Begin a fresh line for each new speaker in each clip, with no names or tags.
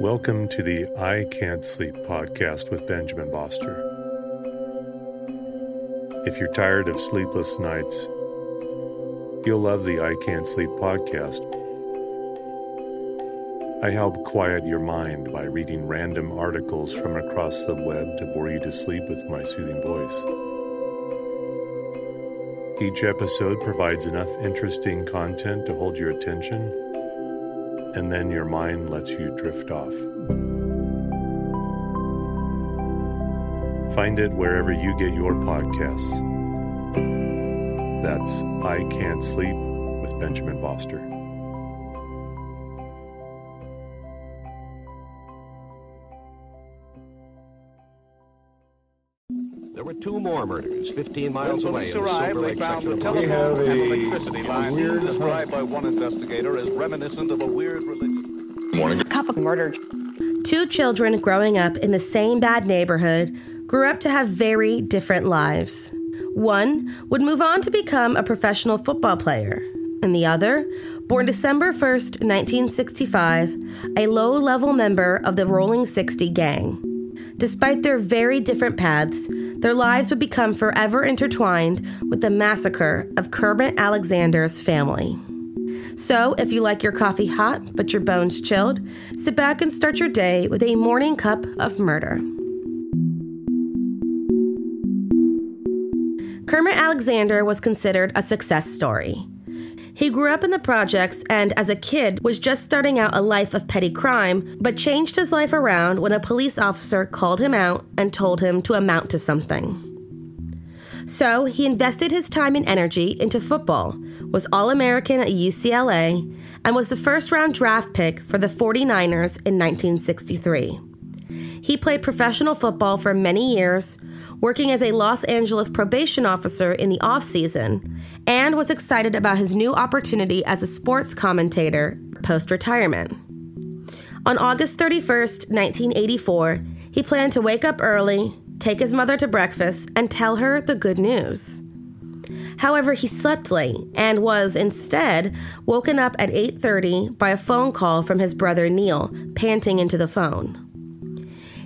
Welcome to the I Can't Sleep podcast with Benjamin Boster. If you're tired of sleepless nights, you'll love the I Can't Sleep podcast. I help quiet your mind by reading random articles from across the web to bore you to sleep with my soothing voice. Each episode provides enough interesting content to hold your attention and then your mind lets you drift off. Find it wherever you get your podcasts. That's I Can't Sleep with Benjamin Boster.
There were two more murders 15 miles
When
away.
police
in
arrived, they found
section
a telephone and electricity line
weird
described by one investigator as reminiscent of a weird religion.
couple murdered.
Two children growing up in the same bad neighborhood grew up to have very different lives. One would move on to become a professional football player, and the other, born December 1st, 1965, a low level member of the Rolling 60 gang. Despite their very different paths, their lives would become forever intertwined with the massacre of Kermit Alexander's family. So, if you like your coffee hot but your bones chilled, sit back and start your day with a morning cup of murder. Kermit Alexander was considered a success story. He grew up in the projects and, as a kid, was just starting out a life of petty crime, but changed his life around when a police officer called him out and told him to amount to something. So he invested his time and energy into football, was All American at UCLA, and was the first round draft pick for the 49ers in 1963. He played professional football for many years, working as a Los Angeles probation officer in the offseason, and was excited about his new opportunity as a sports commentator post retirement. On August 31st, 1984, he planned to wake up early, take his mother to breakfast, and tell her the good news. However, he slept late and was instead woken up at 8:30 by a phone call from his brother Neil, panting into the phone.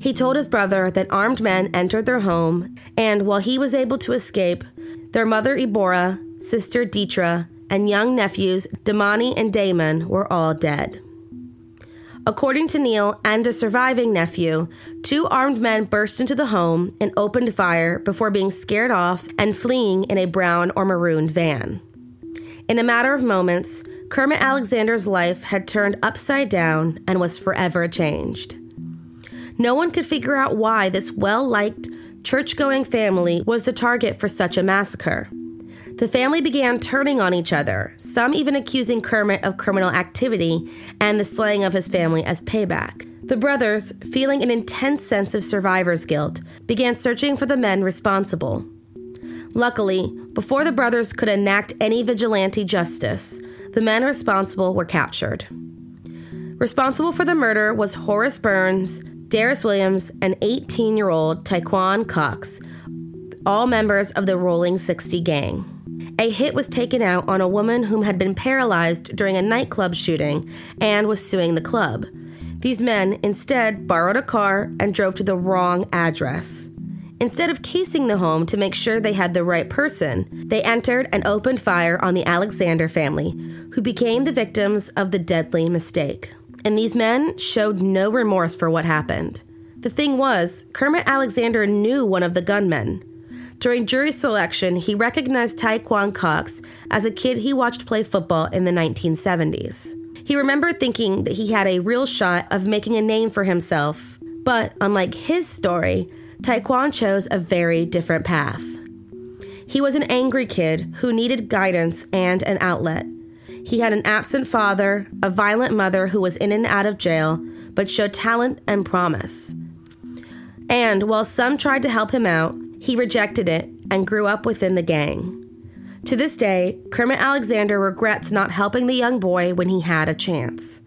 He told his brother that armed men entered their home, and while he was able to escape, their mother Ebora, sister Dietra, and young nephews Damani and Damon were all dead. According to Neil and a surviving nephew, two armed men burst into the home and opened fire before being scared off and fleeing in a brown or maroon van. In a matter of moments, Kermit Alexander's life had turned upside down and was forever changed. No one could figure out why this well liked, church going family was the target for such a massacre. The family began turning on each other, some even accusing Kermit of criminal activity and the slaying of his family as payback. The brothers, feeling an intense sense of survivor's guilt, began searching for the men responsible. Luckily, before the brothers could enact any vigilante justice, the men responsible were captured. Responsible for the murder was Horace Burns, Darius Williams, and 18 year old Tiequon Cox, all members of the Rolling 60 gang. A hit was taken out on a woman whom had been paralyzed during a nightclub shooting and was suing the club. These men instead borrowed a car and drove to the wrong address. Instead of casing the home to make sure they had the right person, they entered and opened fire on the Alexander family, who became the victims of the deadly mistake. And these men showed no remorse for what happened. The thing was, Kermit Alexander knew one of the gunmen. During jury selection, he recognized Tiequon Cox as a kid he watched play football in the 1970s. He remembered thinking that he had a real shot of making a name for himself, but unlike his story, Tiequon chose a very different path. He was an angry kid who needed guidance and an outlet. He had an absent father, a violent mother who was in and out of jail, but showed talent and promise. And while some tried to help him out, he rejected it and grew up within the gang. To this day, Kermit Alexander regrets not helping the young boy when he had a chance.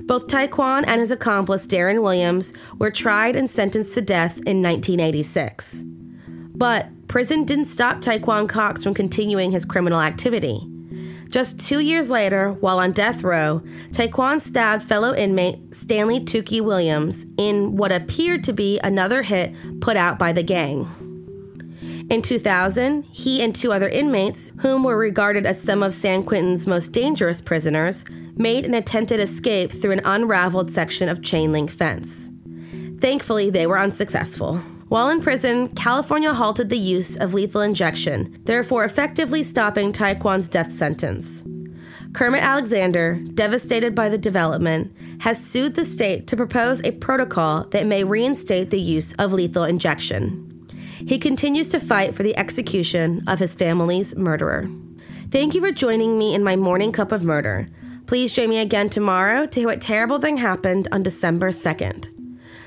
Both Tiequon and his accomplice, Darren Williams, were tried and sentenced to death in 1986. But prison didn't stop Tiequon Cox from continuing his criminal activity. Just two years later, while on death row, Tiequon stabbed fellow inmate Stanley Tookie Williams in what appeared to be another hit put out by the gang. In 2000, he and two other inmates, whom were regarded as some of San Quentin's most dangerous prisoners, made an attempted escape through an unraveled section of chain link fence. Thankfully, they were unsuccessful. While in prison, California halted the use of lethal injection, therefore effectively stopping Tiequon's death sentence. Kermit Alexander, devastated by the development, has sued the state to propose a protocol that may reinstate the use of lethal injection. He continues to fight for the execution of his family's murderer. Thank you for joining me in my morning cup of murder. Please join me again tomorrow to hear what terrible thing happened on December 2nd.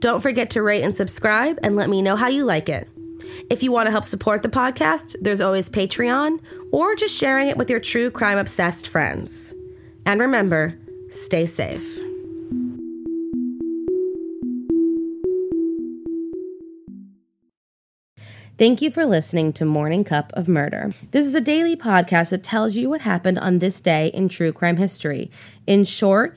Don't forget to rate and subscribe and let me know how you like it. If you want to help support the podcast, there's always Patreon or just sharing it with your true crime obsessed friends. And remember, stay safe. Thank you for listening to Morning Cup of Murder. This is a daily podcast that tells you what happened on this day in true crime history. In short,